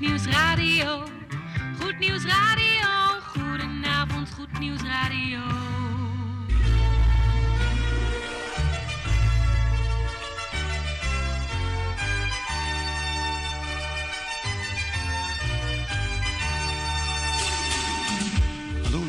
Goed Nieuws Radio. Goed Nieuws Radio. Goedenavond, Goed Nieuws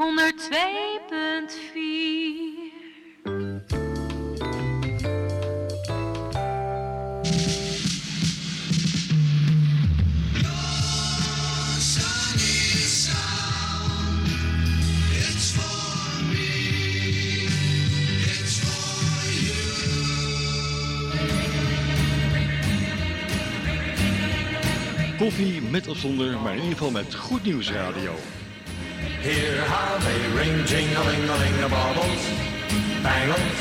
102.4. Koffie met of zonder, maar in ieder geval met Goed Nieuws Radio. Hear how they ring, jing-a-ling-a-ling, the baubles, bangles,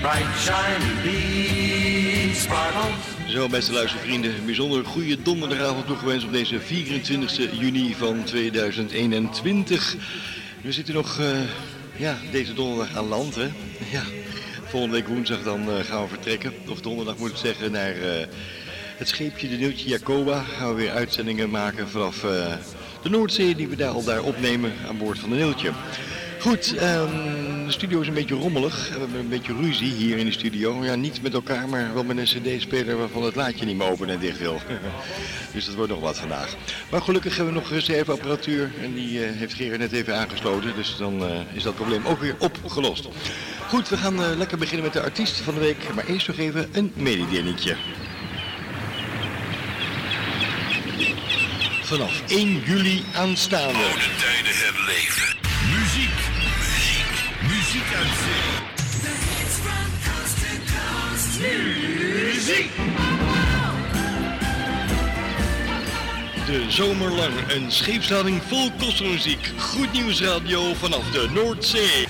bright shiny beads, sparkles. Zo, beste luistervrienden, bijzonder goede donderdagavond toegewenst op deze 24 juni van 2021. We zitten nog, eh, ja, deze donderdag aan land, hè? Ja, volgende week woensdag dan eh, gaan we vertrekken. Of donderdag moet ik zeggen, naar eh, het scheepje de Nieuwtje Jacoba. Gaan we weer uitzendingen maken vanaf de Noordzee, die we daar al daar opnemen aan boord van de Neeltje. Goed, ehm, de studio is een beetje rommelig. We hebben een beetje ruzie hier in de studio. Ja, niet met elkaar, maar wel met een cd-speler waarvan het laadje niet meer open en dicht wil. dus dat wordt nog wat vandaag. Maar gelukkig hebben we nog reserveapparatuur en die eh, heeft Gerard net even aangesloten. Dus dan eh, is dat probleem ook weer opgelost. Goed, we gaan eh, lekker beginnen met de artiest van de week. Maar eerst nog even een mededelingetje. Vanaf 1 juli aanstaande. Oude tijden herleven. Muziek, muziek, muziek uit zee. Muziek! De zomerlang een scheepslading vol kostmuziek. Goed nieuws radio vanaf de Noordzee.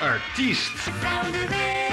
Artiest.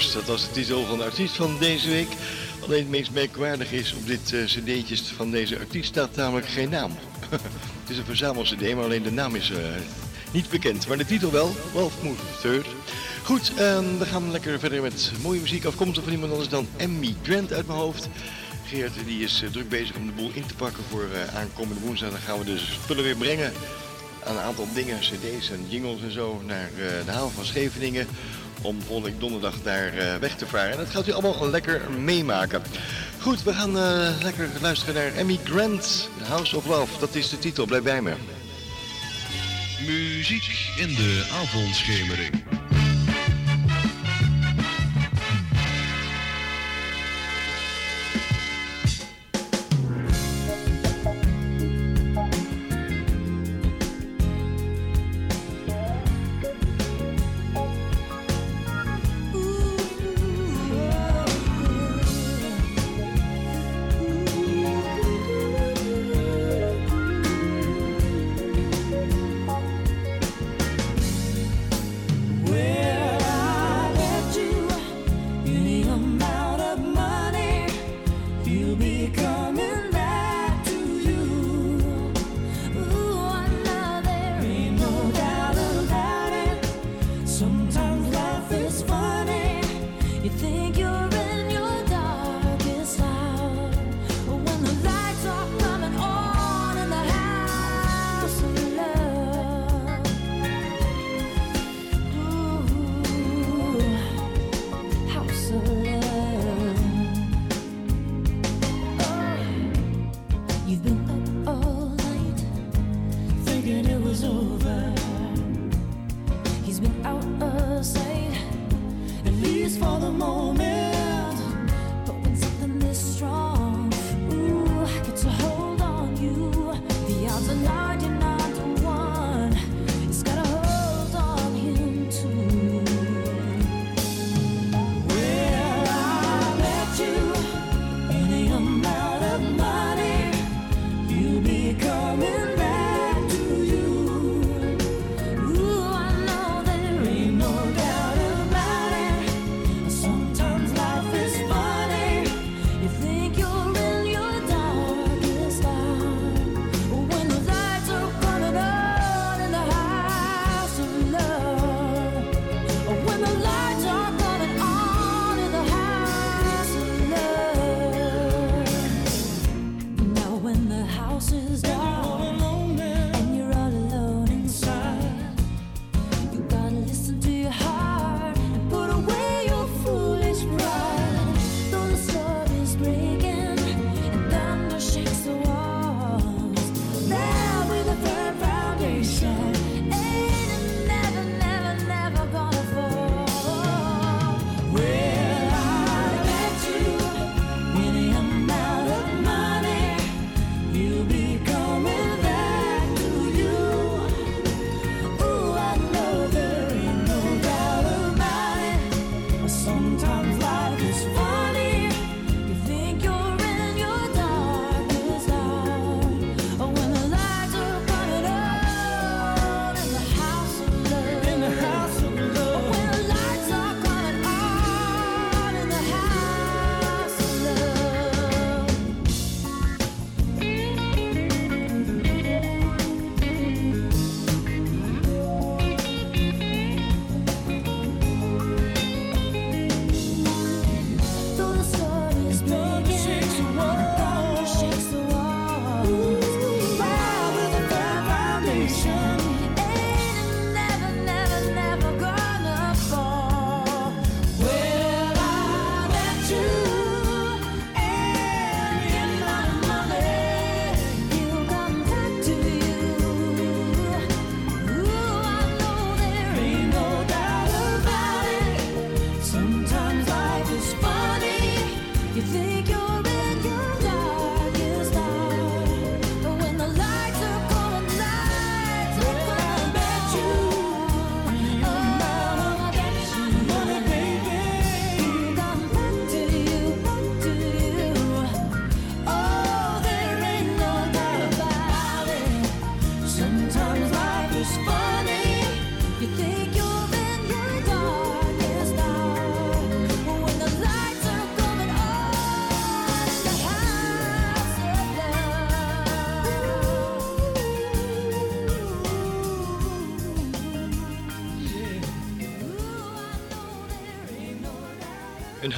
Dat was de titel van de artiest van deze week. Alleen het meest merkwaardig is, op dit eh, cd'tje van deze artiest staat namelijk geen naam. het is een verzamel-cd, maar alleen de naam is eh, niet bekend. Maar de titel wel, Love Moved First. Goed, ehm, we gaan lekker verder met mooie muziek. Afkomstig van iemand anders dan Emmy Grant uit mijn hoofd. Geert die is eh, druk bezig om de boel in te pakken voor aankomende woensdag. Dan gaan we dus spullen weer brengen aan een aantal dingen, cd's en jingles en zo, naar de haven van Scheveningen. Om volgende donderdag daar eh, weg te varen. En dat gaat u allemaal lekker meemaken. Goed, we gaan eh, lekker luisteren naar Emmy Grant, House of Love. Dat is de titel, blijf bij me. Muziek in de avondschemering.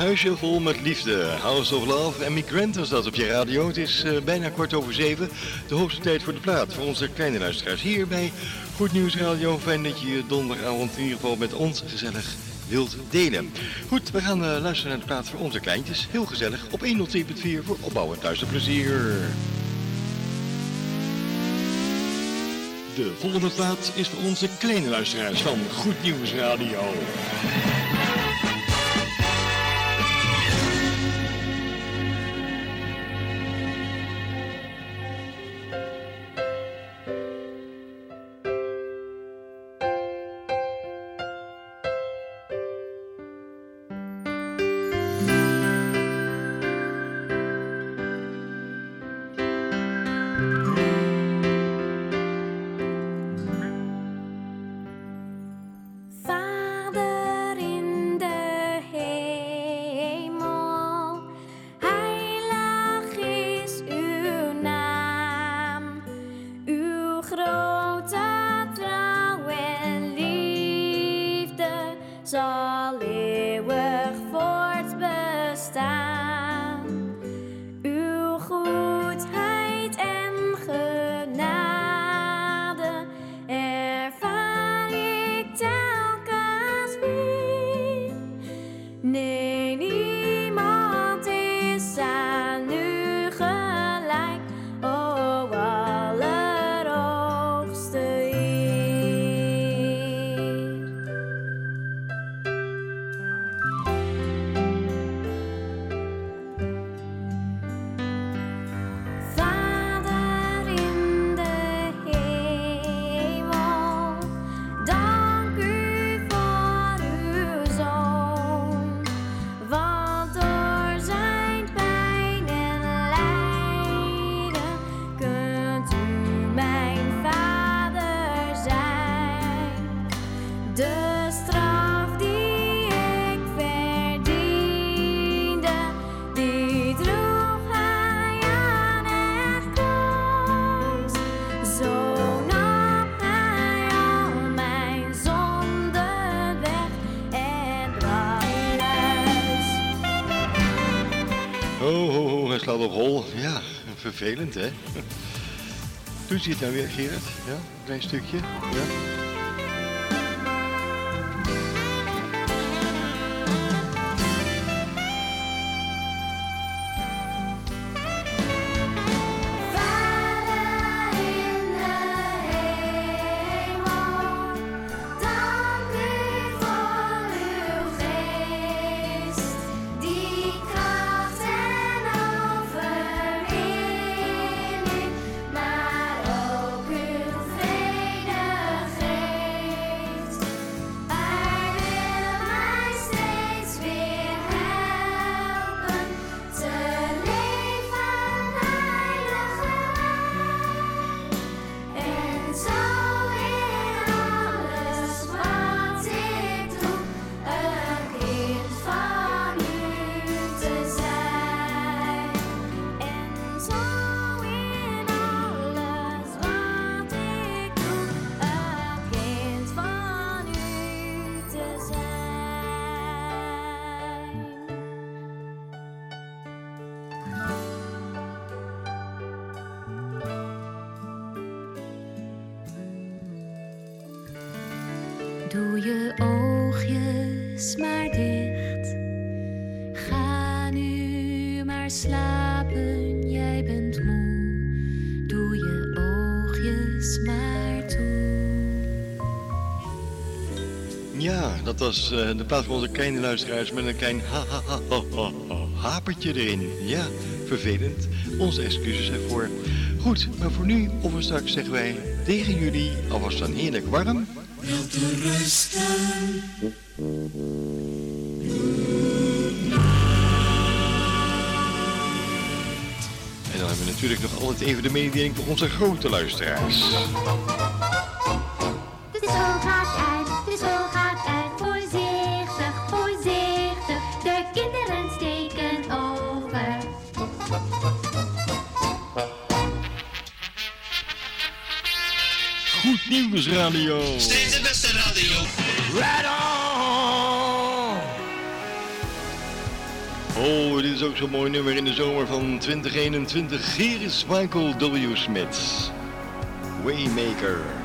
Huisje vol met liefde. House of Love en Migrant was dat op je radio. Het is eh, bijna kwart over zeven. De hoogste tijd voor de plaat. Voor onze kleine luisteraars hier bij Goed Nieuws Radio. Fijn dat je je donderdagavond in ieder geval met ons gezellig wilt delen. Goed, we gaan eh, luisteren naar de plaat voor onze kleintjes. Heel gezellig op 102.4 voor opbouwend luisterplezier. De volgende plaat is voor onze kleine luisteraars van Goed Nieuws Radio. Vervelend hè. Doet hij het nou weer, Gerard? Ja, een klein stukje. Ja. Was eh, de plaat voor onze kleine luisteraars met een klein ha ha ha ha ha ha hapertje erin. Ja, vervelend. Onze excuses ervoor. Goed, maar voor nu of we straks zeggen wij tegen jullie alvast dan heerlijk warm. En dan hebben we natuurlijk nog altijd even de mededeling voor onze grote luisteraars. Nieuwsradio. Steeds de beste radio. Right on! Oh, dit is ook zo'n mooi nummer in de zomer van 2021. Hier is Michael W. Smith. Waymaker.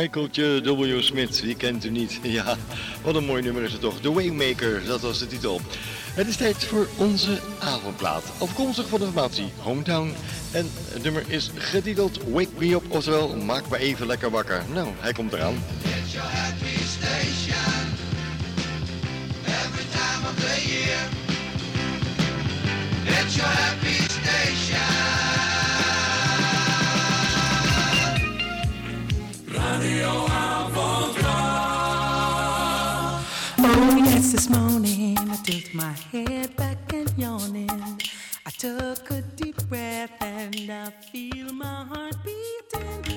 Michaeltje W. Smith, wie kent u niet? Ja, wat een mooi nummer is het toch. The Waymaker, dat was de titel. Het is tijd voor onze avondplaat. Afkomstig van de formatie Hometown. En het nummer is getiteld Wake Me Up, oftewel Maak me even lekker wakker. Nou, hij komt eraan. It's your happy station. Every time of the year. It's your happy station. this morning, I tilt my head back and yawning. I took a deep breath and I feel my heart beating.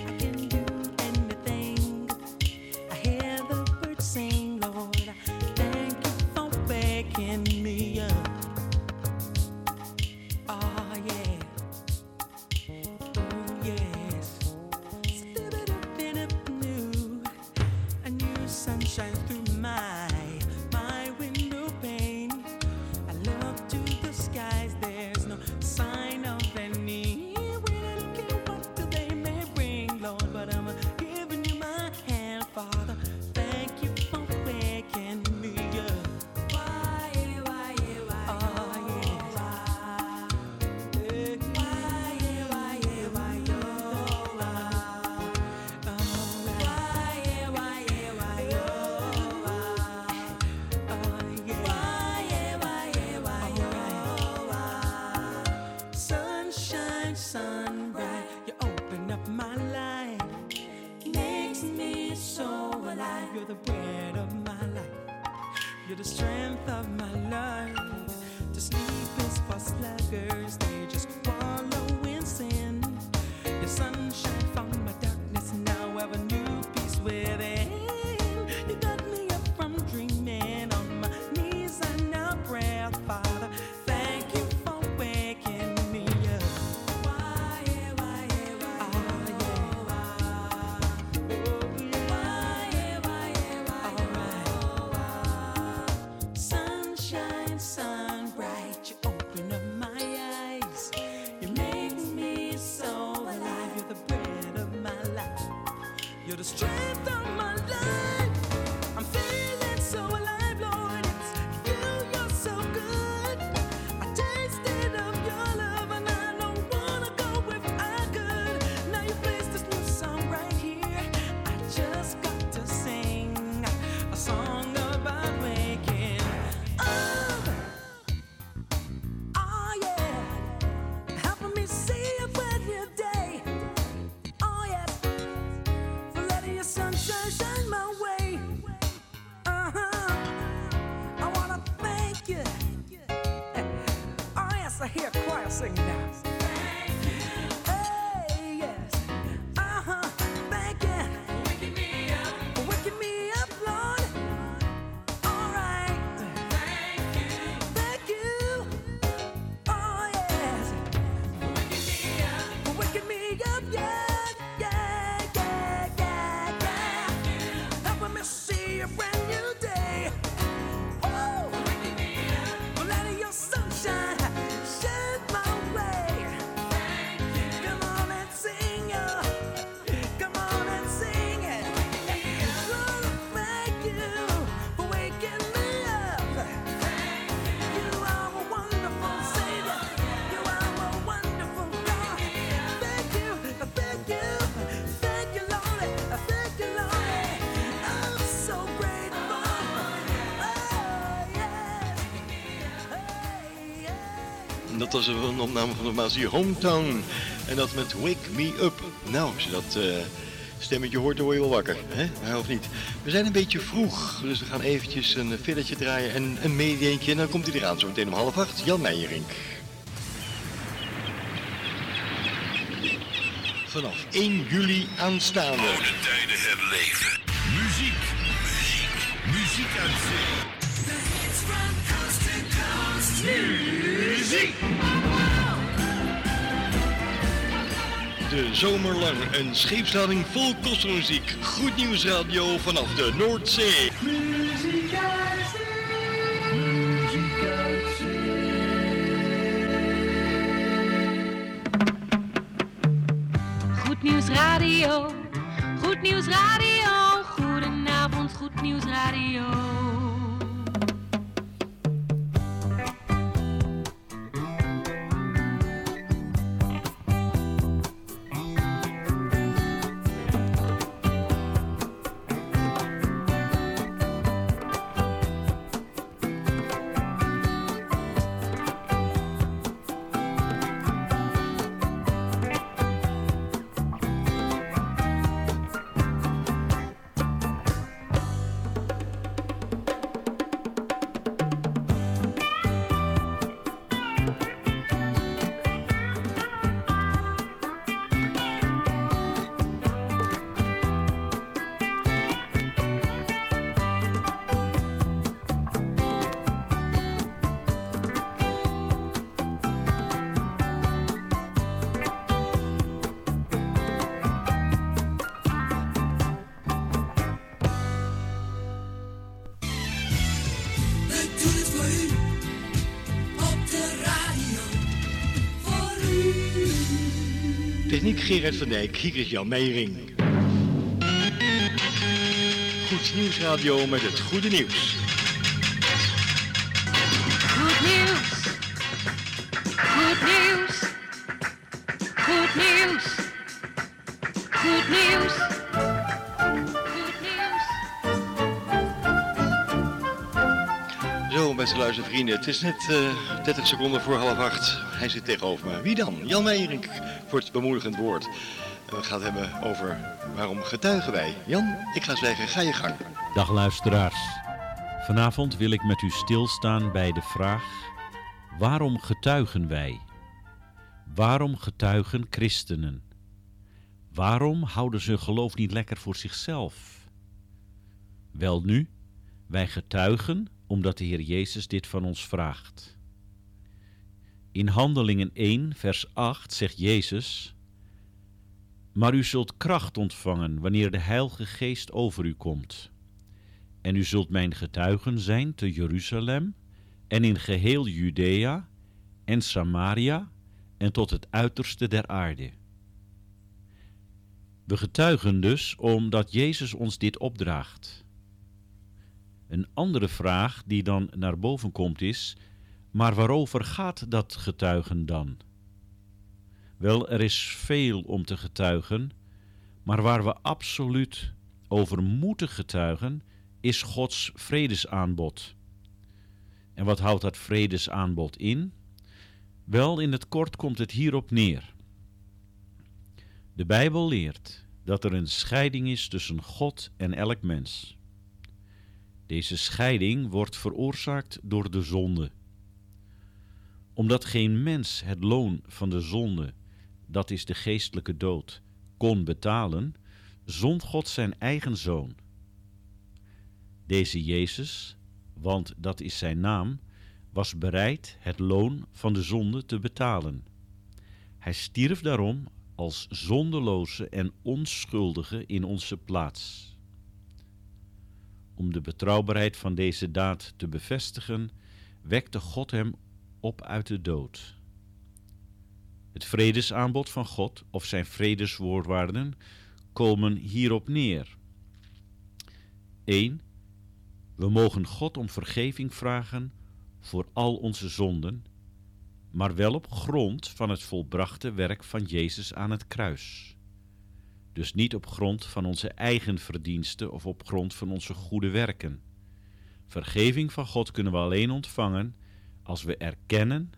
I hear choir singing now. opname van de formatie Hometown. En dat met Wake Me Up. Nou, als je dat eh, stemmetje hoort, dan word je wel wakker. Hè? Of niet? We zijn een beetje vroeg, dus we gaan eventjes een filletje draaien en een medeentje. En dan komt hij eraan, zo meteen om half acht. Jan Meijerink. Vanaf 1 juli aanstaande. Tijden. Muziek. Muziek. Muziek uit. Muziek! de zomerlang een scheepslading vol kostenmuziek. Goed nieuws radio vanaf de Noordzee. Muziek uit zee. Muziek uit zee. Goed nieuws radio. Goed nieuws radio. Goedenavond, goed nieuws radio. Gerard van Dijk, hier is Jan Meijering. Goed Nieuwsradio met het goede nieuws. Luistervrienden. Het is net eh 30 seconden voor half acht. Hij zit tegenover me. Wie dan? Jan Meijerink voor het bemoedigend woord. We gaan het hebben over waarom getuigen wij. Jan, ik ga zeggen, ga je gang. Dag luisteraars. Vanavond wil ik met u stilstaan bij de vraag: waarom getuigen wij? Waarom getuigen christenen? Waarom houden ze hun geloof niet lekker voor zichzelf? Wel nu, wij getuigen omdat de Heer Jezus dit van ons vraagt. In Handelingen 1, vers 8 zegt Jezus: Maar u zult kracht ontvangen wanneer de Heilige Geest over u komt. En u zult mijn getuigen zijn te Jeruzalem en in geheel Judea en Samaria en tot het uiterste der aarde. We getuigen dus omdat Jezus ons dit opdraagt. Een andere vraag die dan naar boven komt is: maar waarover gaat dat getuigen dan? Wel, er is veel om te getuigen, maar waar we absoluut over moeten getuigen, is Gods vredesaanbod. En wat houdt dat vredesaanbod in? Wel, in het kort komt het hierop neer. De Bijbel leert dat er een scheiding is tussen God en elk mens. Deze scheiding wordt veroorzaakt door de zonde. Omdat geen mens het loon van de zonde, dat is de geestelijke dood, kon betalen, zond God zijn eigen zoon. Deze Jezus, want dat is zijn naam, was bereid het loon van de zonde te betalen. Hij stierf daarom als zondeloze en onschuldige in onze plaats. Om de betrouwbaarheid van deze daad te bevestigen, wekte God hem op uit de dood. Het vredesaanbod van God of zijn vredeswoordwaarden komen hierop neer. 1. We mogen God om vergeving vragen voor al onze zonden, maar wel op grond van het volbrachte werk van Jezus aan het kruis. Dus niet op grond van onze eigen verdiensten of op grond van onze goede werken. Vergeving van God kunnen we alleen ontvangen als we erkennen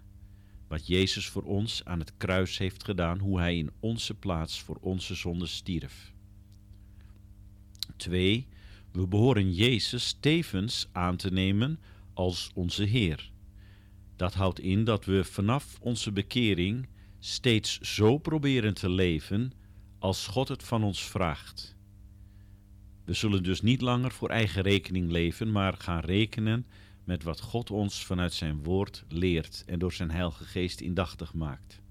wat Jezus voor ons aan het kruis heeft gedaan, hoe Hij in onze plaats voor onze zonde stierf. 2. We behoren Jezus tevens aan te nemen als onze Heer. Dat houdt in dat we vanaf onze bekering steeds zo proberen te leven als God het van ons vraagt. We zullen dus niet langer voor eigen rekening leven, maar gaan rekenen met wat God ons vanuit zijn woord leert en door zijn Heilige Geest indachtig maakt.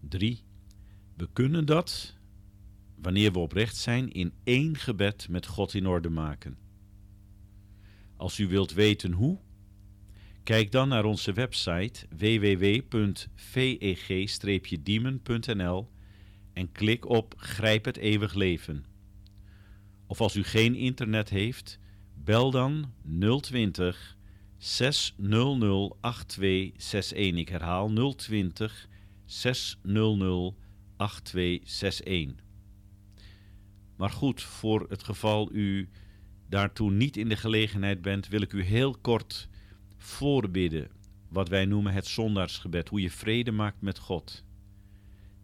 3. We kunnen dat, wanneer we oprecht zijn, in één gebed met God in orde maken. Als u wilt weten hoe, kijk dan naar onze website www.veg-diemen.nl en klik op Grijp het eeuwig leven. Of als u geen internet heeft, bel dan 020 600 8261. Ik herhaal 020 600 8261. Maar goed, voor het geval u daartoe niet in de gelegenheid bent, wil ik u heel kort voorbidden wat wij noemen het zondaarsgebed, hoe je vrede maakt met God.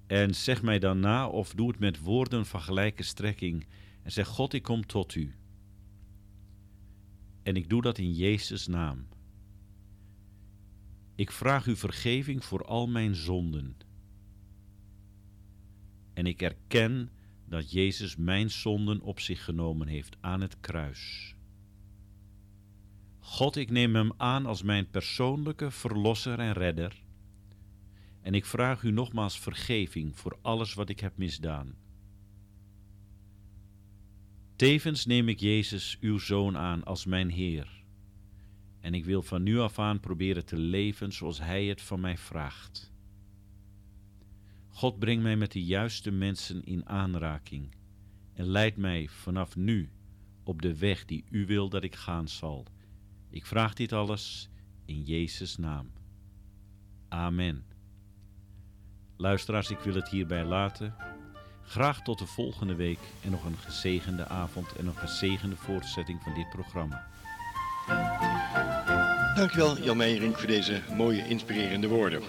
En zeg mij dan na of doe het met woorden van gelijke strekking en zeg God, ik kom tot u. En ik doe dat in Jezus' naam. Ik vraag u vergeving voor al mijn zonden. En ik erken dat Jezus mijn zonden op zich genomen heeft aan het kruis. God, ik neem hem aan als mijn persoonlijke verlosser en redder. En ik vraag u nogmaals vergeving voor alles wat ik heb misdaan. Tevens neem ik Jezus, uw Zoon, aan als mijn Heer. En ik wil van nu af aan proberen te leven zoals Hij het van mij vraagt. God brengt mij met de juiste mensen in aanraking en leidt mij vanaf nu op de weg die U wil dat ik gaan zal. Ik vraag dit alles in Jezus' naam. Amen. Luisteraars, ik wil het hierbij laten. Graag tot de volgende week en nog een gezegende avond en een gezegende voortzetting van dit programma. Dankjewel Jan Meijering voor deze mooie inspirerende woorden.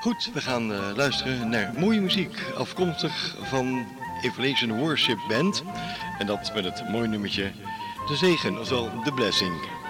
Goed, we gaan eh, luisteren naar mooie muziek afkomstig van Evolution Worship Band. En dat met het mooie nummertje De Zegen, ofwel The Blessing.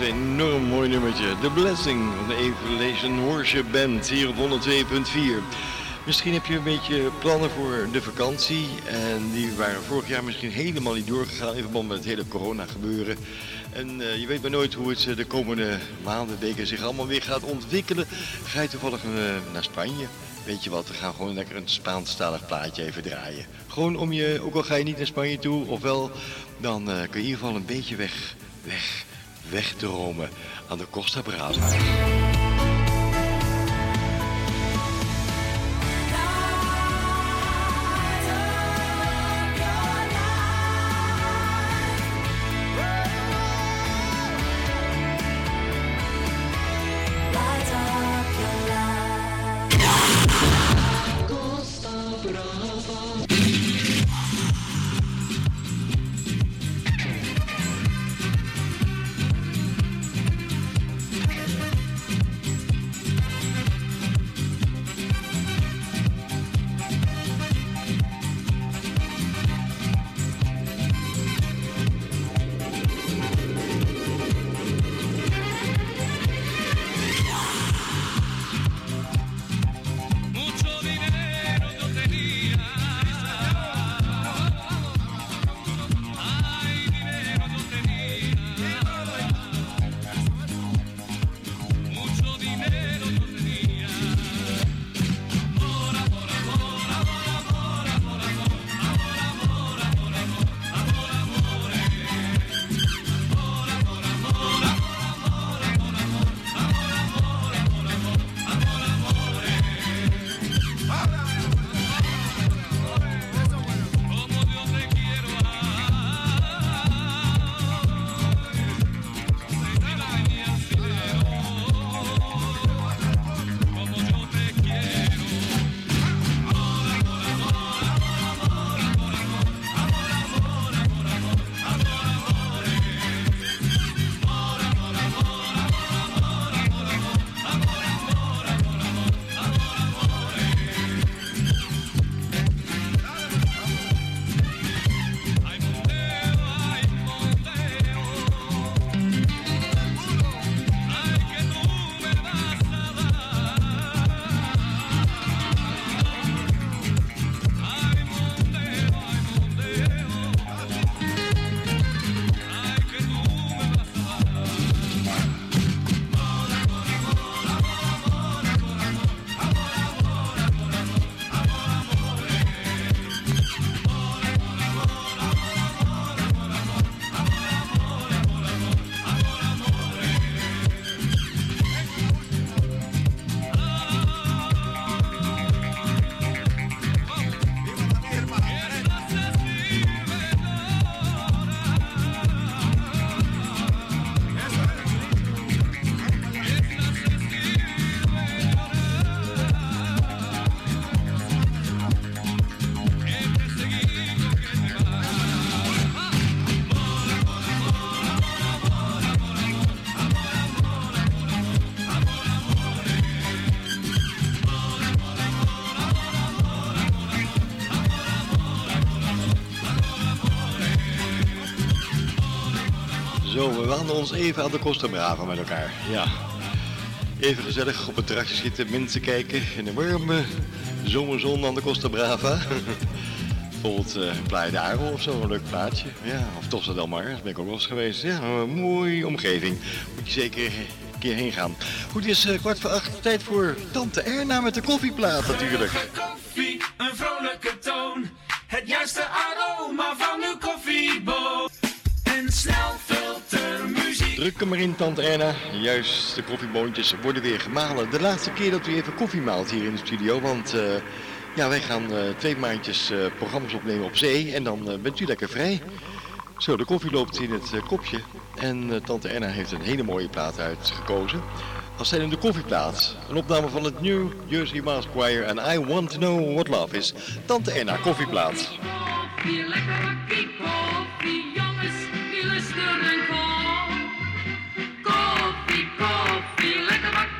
Een enorm mooi nummertje. The Blessing van de Evolution Worship Band hier op 102.4. Misschien heb je een beetje plannen voor de vakantie. En die waren vorig jaar misschien helemaal niet doorgegaan in verband met het hele corona gebeuren. En eh, je weet maar nooit hoe het eh, de komende maanden, weken zich allemaal weer gaat ontwikkelen. Ga je toevallig eh, naar Spanje? Weet je wat, we gaan gewoon lekker een Spaanstalig plaatje even draaien. Gewoon om je, ook al ga je niet naar Spanje toe, ofwel, dan kun je in ieder geval een beetje weg, weg, wegdromen aan de Costa Brava. We ons even aan de Costa Brava met elkaar. Ja. Even gezellig op het terrasje zitten, mensen kijken in de warme zomerzon aan de Costa Brava. Bijvoorbeeld uh, Playa de Aro of zo, een leuk plaatje. Ja, of Tossa del Mar, daar ben ik ook wel eens geweest. Ja, een mooie omgeving. Moet je zeker een keer heen gaan. Goed, het is uh, kwart voor acht. Tijd voor Tante Erna met de koffieplaat natuurlijk. Koffie, een vrolijke toon. Het juiste aroma van uw koffieboon. En snel. Druk hem maar in, Tante Erna. Juist, de koffieboontjes worden weer gemalen. De laatste keer dat u even koffie maalt hier in de studio, want... eh, ja, wij gaan eh, twee maandjes eh, programma's opnemen op zee en dan bent u lekker vrij. Zo, de koffie loopt in het kopje en tante Erna heeft een hele mooie plaat uitgekozen. Als zij in de koffieplaat, een opname van het New Jersey Mass Choir en I Want to Know What Love Is. Tante Erna, koffieplaat. Koffie, lekker bakkie koffie, jongens, die lusten en kom. Koffie, koffie, lekker bakkie koffie,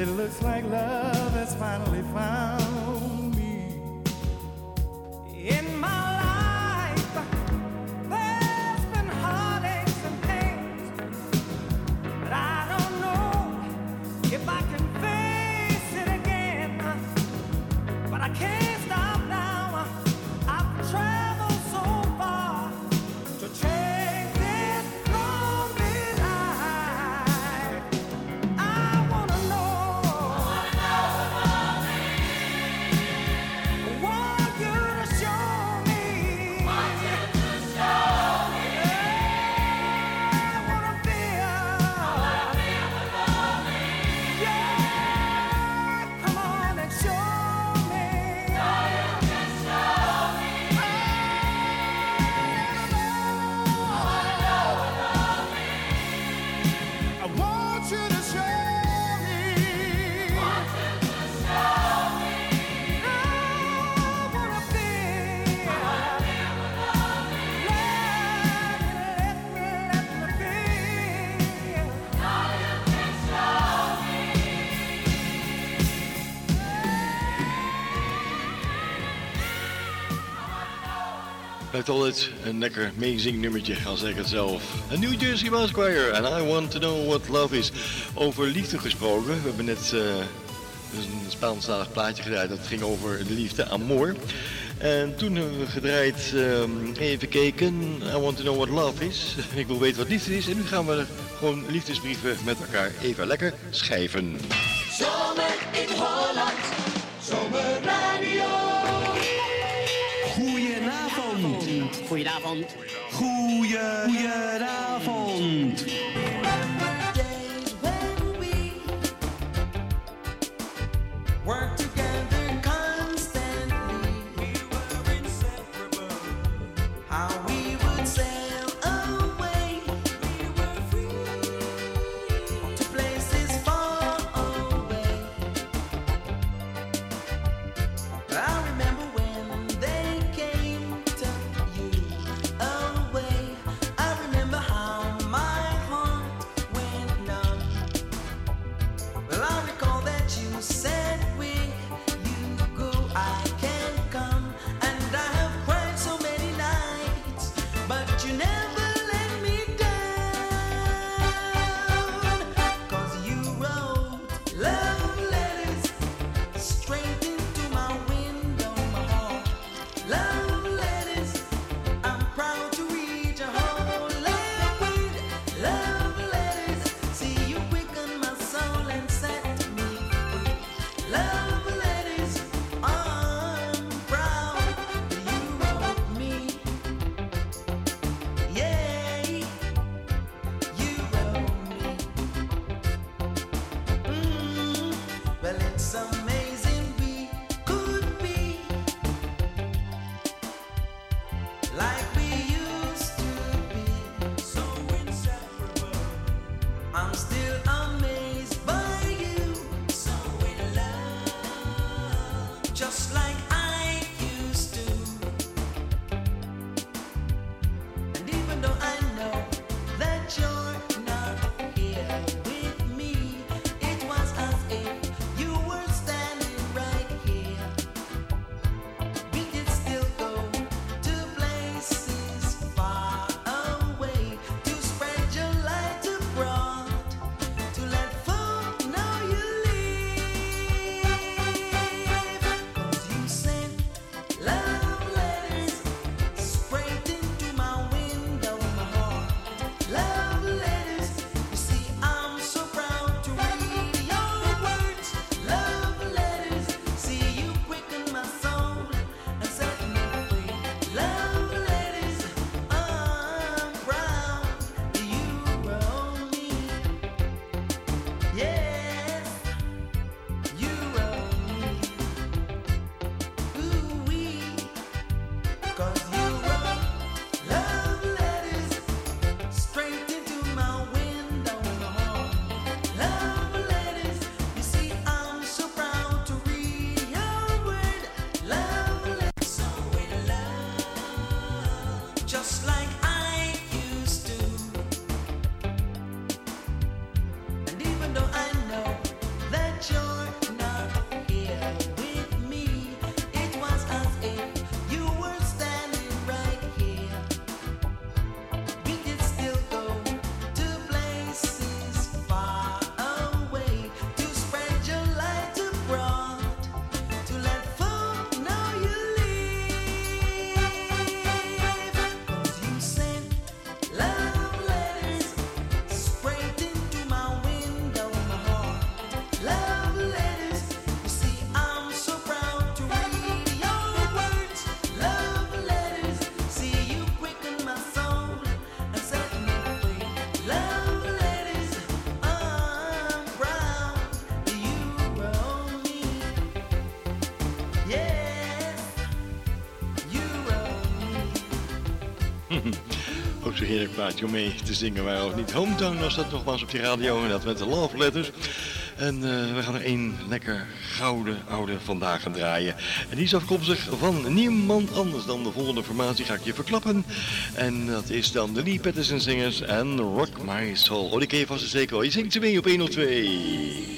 It looks like love has finally found Blijft altijd een lekker meezingnummertje, al zeg ik het zelf. Een New Jersey Mouse Choir en I Want To Know What Love Is. Over liefde gesproken, we hebben net eh, een Spaanstalig plaatje gedraaid, dat ging over de liefde, amor. En toen hebben we gedraaid, ehm, even kijken, I Want To Know What Love Is. Ik wil weten wat liefde is en nu gaan we gewoon liefdesbrieven met elkaar even lekker schrijven. Zomer in Holland. Goedenavond. Goedenavond. Work just like om mee te zingen. Maar ook niet Hometown als dat nog was op die radio. En dat met de Love Letters. En eh, we gaan er één lekker gouden oude vandaag gaan draaien. En die is afkomstig van niemand anders dan de volgende formatie ga ik je verklappen. En dat is dan de Lee Patterson Singers en Rock My Soul. Oh, die je vast en zeker. Je zingt ze mee op 102.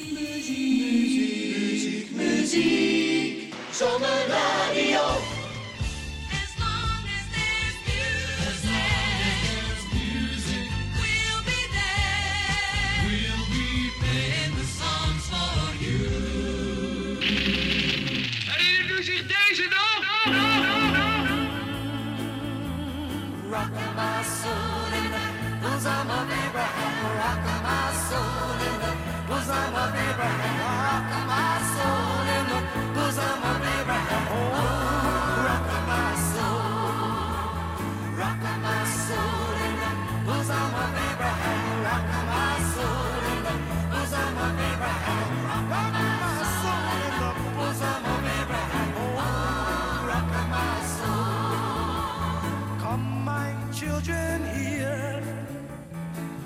Children, here.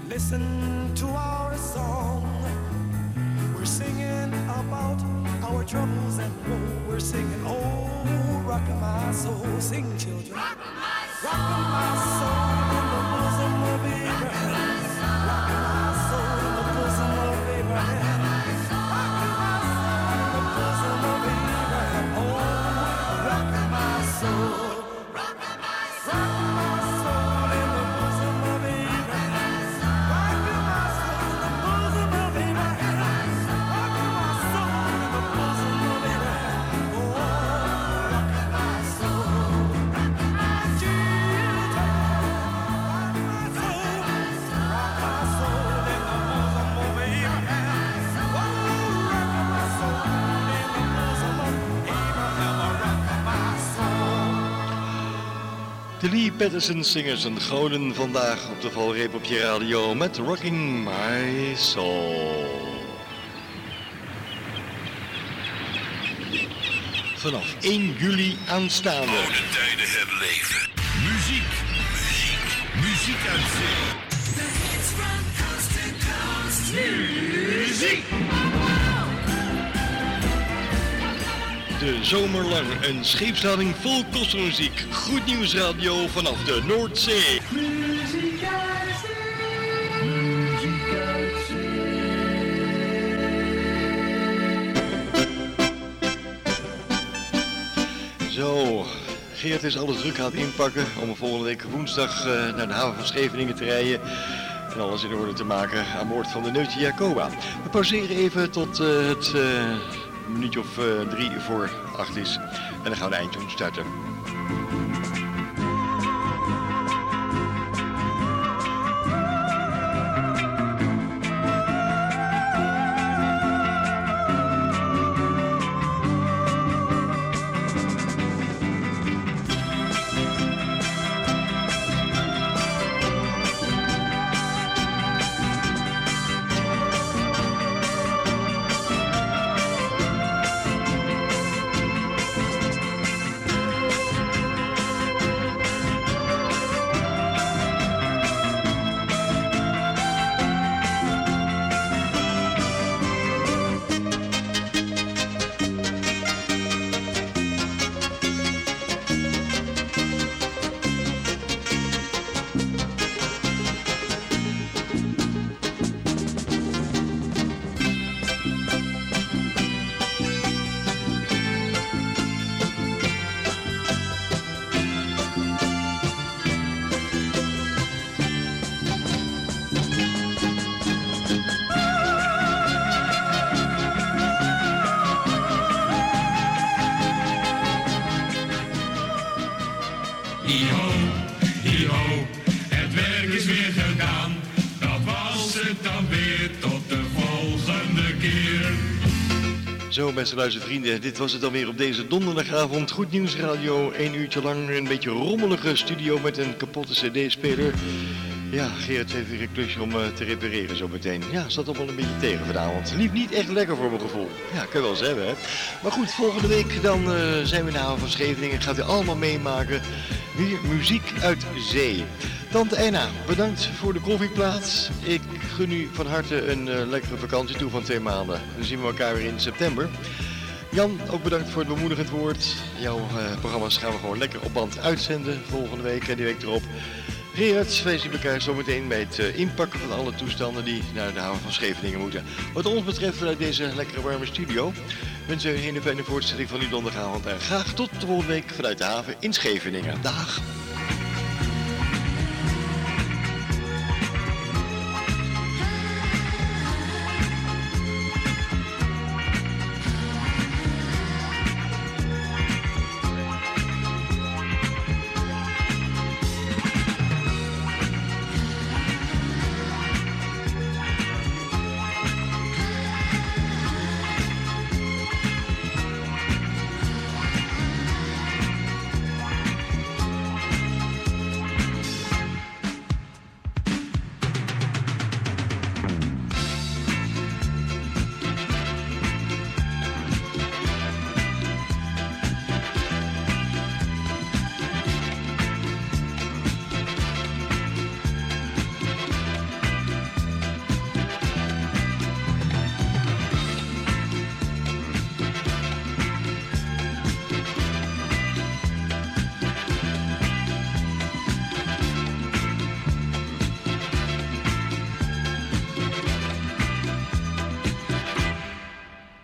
Listen to our song. We're singing about our troubles and woe. We're singing, oh, rock my soul. Sing, children. Rock my soul in the Lee Patterson Singers en gouden vandaag op de valreep op je radio met Rocking My Soul. Vanaf 1 juli aanstaande. Oude tijden herleven. Muziek, muziek, muziek uit zee. Muziek. De zomer lang een scheepslading vol kostmuziek. Goed nieuws radio vanaf de Noordzee. Zo, Geert is alles druk aan het inpakken om volgende week woensdag eh, naar de haven van Scheveningen te rijden. En alles in orde te maken aan boord van de Neutje Jacoba. We pauzeren even tot eh, het eh, minuutje of drie voor acht is. En dan gaan we de eindtoon starten. Zo, beste luistervrienden, dit was het dan weer op deze donderdagavond. Goed Nieuws Radio, één uurtje lang een beetje rommelige studio met een kapotte cd-speler. Ja, Gerrit heeft weer een klusje om eh, te repareren zo meteen. Ja, zat allemaal een beetje tegen vanavond. Liep niet echt lekker voor mijn gevoel. Ja, kan wel hebben, hè. Maar goed, volgende week dan eh, zijn we de haven van Scheveningen. Gaat u allemaal meemaken. Weer muziek uit zee. Tante Eina, bedankt voor de koffieplaats. Ik gun u van harte een eh, lekkere vakantie toe van twee maanden. Dan zien we elkaar weer in september. Jan, ook bedankt voor het bemoedigend woord. Jouw eh, programma's gaan we gewoon lekker op band uitzenden volgende week en die week erop. Gerard, wij zien elkaar zometeen bij het eh, inpakken van alle toestanden die naar de haven van Scheveningen moeten. Wat ons betreft vanuit deze lekkere warme studio wensen we een fijne voortzetting van uw donderdagavond en graag tot de volgende week vanuit de haven in Scheveningen. Dag!